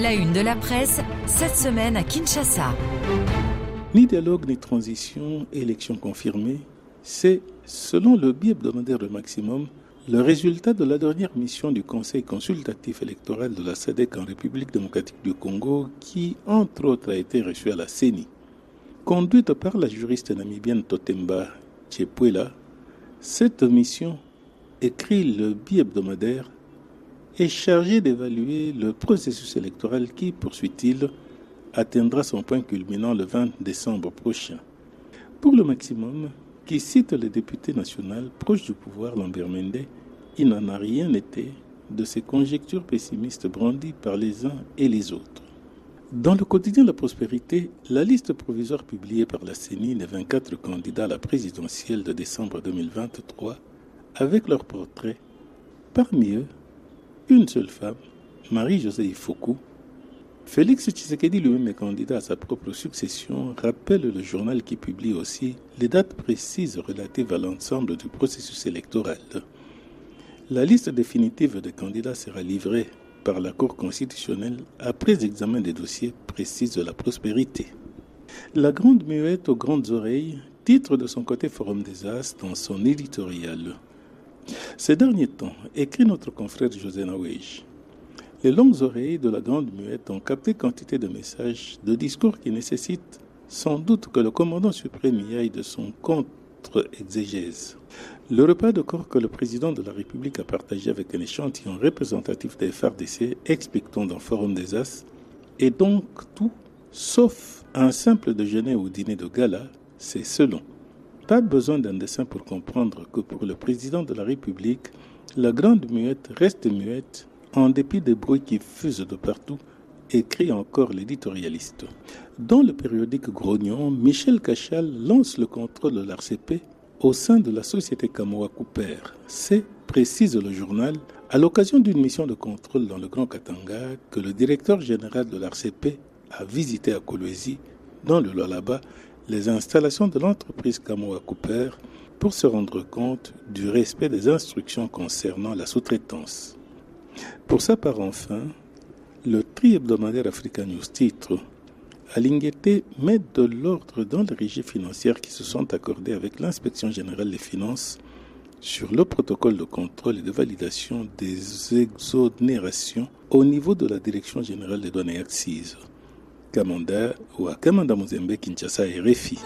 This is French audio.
La une de la presse, cette semaine à Kinshasa. Ni dialogue ni transition, élection confirmée, c'est, selon le bi-hebdomadaire de Maximum, le résultat de la dernière mission du Conseil consultatif électoral de la SADC en République démocratique du Congo, qui, entre autres, a été reçu à la CENI. Conduite par la juriste namibienne Totemba Tchepuela, cette mission, écrit le bi-hebdomadaire, est chargée d'évaluer le processus électoral qui, poursuit-il, atteindra son point culminant le 20 décembre prochain. Pour le maximum, qui cite le député national proche du pouvoir Lambert Mende, il n'en a rien été de ces conjectures pessimistes brandies par les uns et les autres. Dans le quotidien La Prospérité, la liste provisoire publiée par la CENI des 24 candidats à la présidentielle de décembre 2023, avec leurs portraits, parmi eux, une seule femme, Marie-Josée Ifoku, Félix Tshisekedi, lui-même est candidat à sa propre succession, rappelle le journal qui publie aussi les dates précises relatives à l'ensemble du processus électoral. La liste définitive des candidats sera livrée par la Cour constitutionnelle après examen des dossiers précis de la prospérité. La grande muette aux grandes oreilles, titre de son côté Forum des As dans son éditorial. Ces derniers temps, écrit notre confrère José Nawej, les longues oreilles de la grande muette ont capté quantité de messages, de discours qui nécessitent sans doute que le commandant suprême y aille de son contre-exégèse. Le repas de corps que le président de la République a partagé avec un échantillon représentatif des FARDC, expliquons dans Forum des As, est donc tout sauf un simple déjeuner ou dîner de gala, c'est selon. Pas besoin d'un dessin pour comprendre que pour le président de la République, la grande muette reste muette en dépit des bruits qui fusent de partout, écrit encore l'éditorialiste. Dans le périodique Grognon, Michel Cachal lance le contrôle de l'RCP au sein de la société Kamoa Cooper. C'est, précise le journal, à l'occasion d'une mission de contrôle dans le Grand Katanga que le directeur général de l'RCP a visité à Kolwezi, dans le Lolaba, les installations de l'entreprise Kamoa Cooper pour se rendre compte du respect des instructions concernant la sous-traitance. Pour sa part, enfin, le tri-hebdomadaire Africa News titre Alingete met de l'ordre dans les régies financières qui se sont accordées avec l'inspection générale des finances sur le protocole de contrôle et de validation des exonérations au niveau de la Direction générale des douanes et accises. Kamanda ou à Kamanda Mozembe, Kinshasa et Réfi.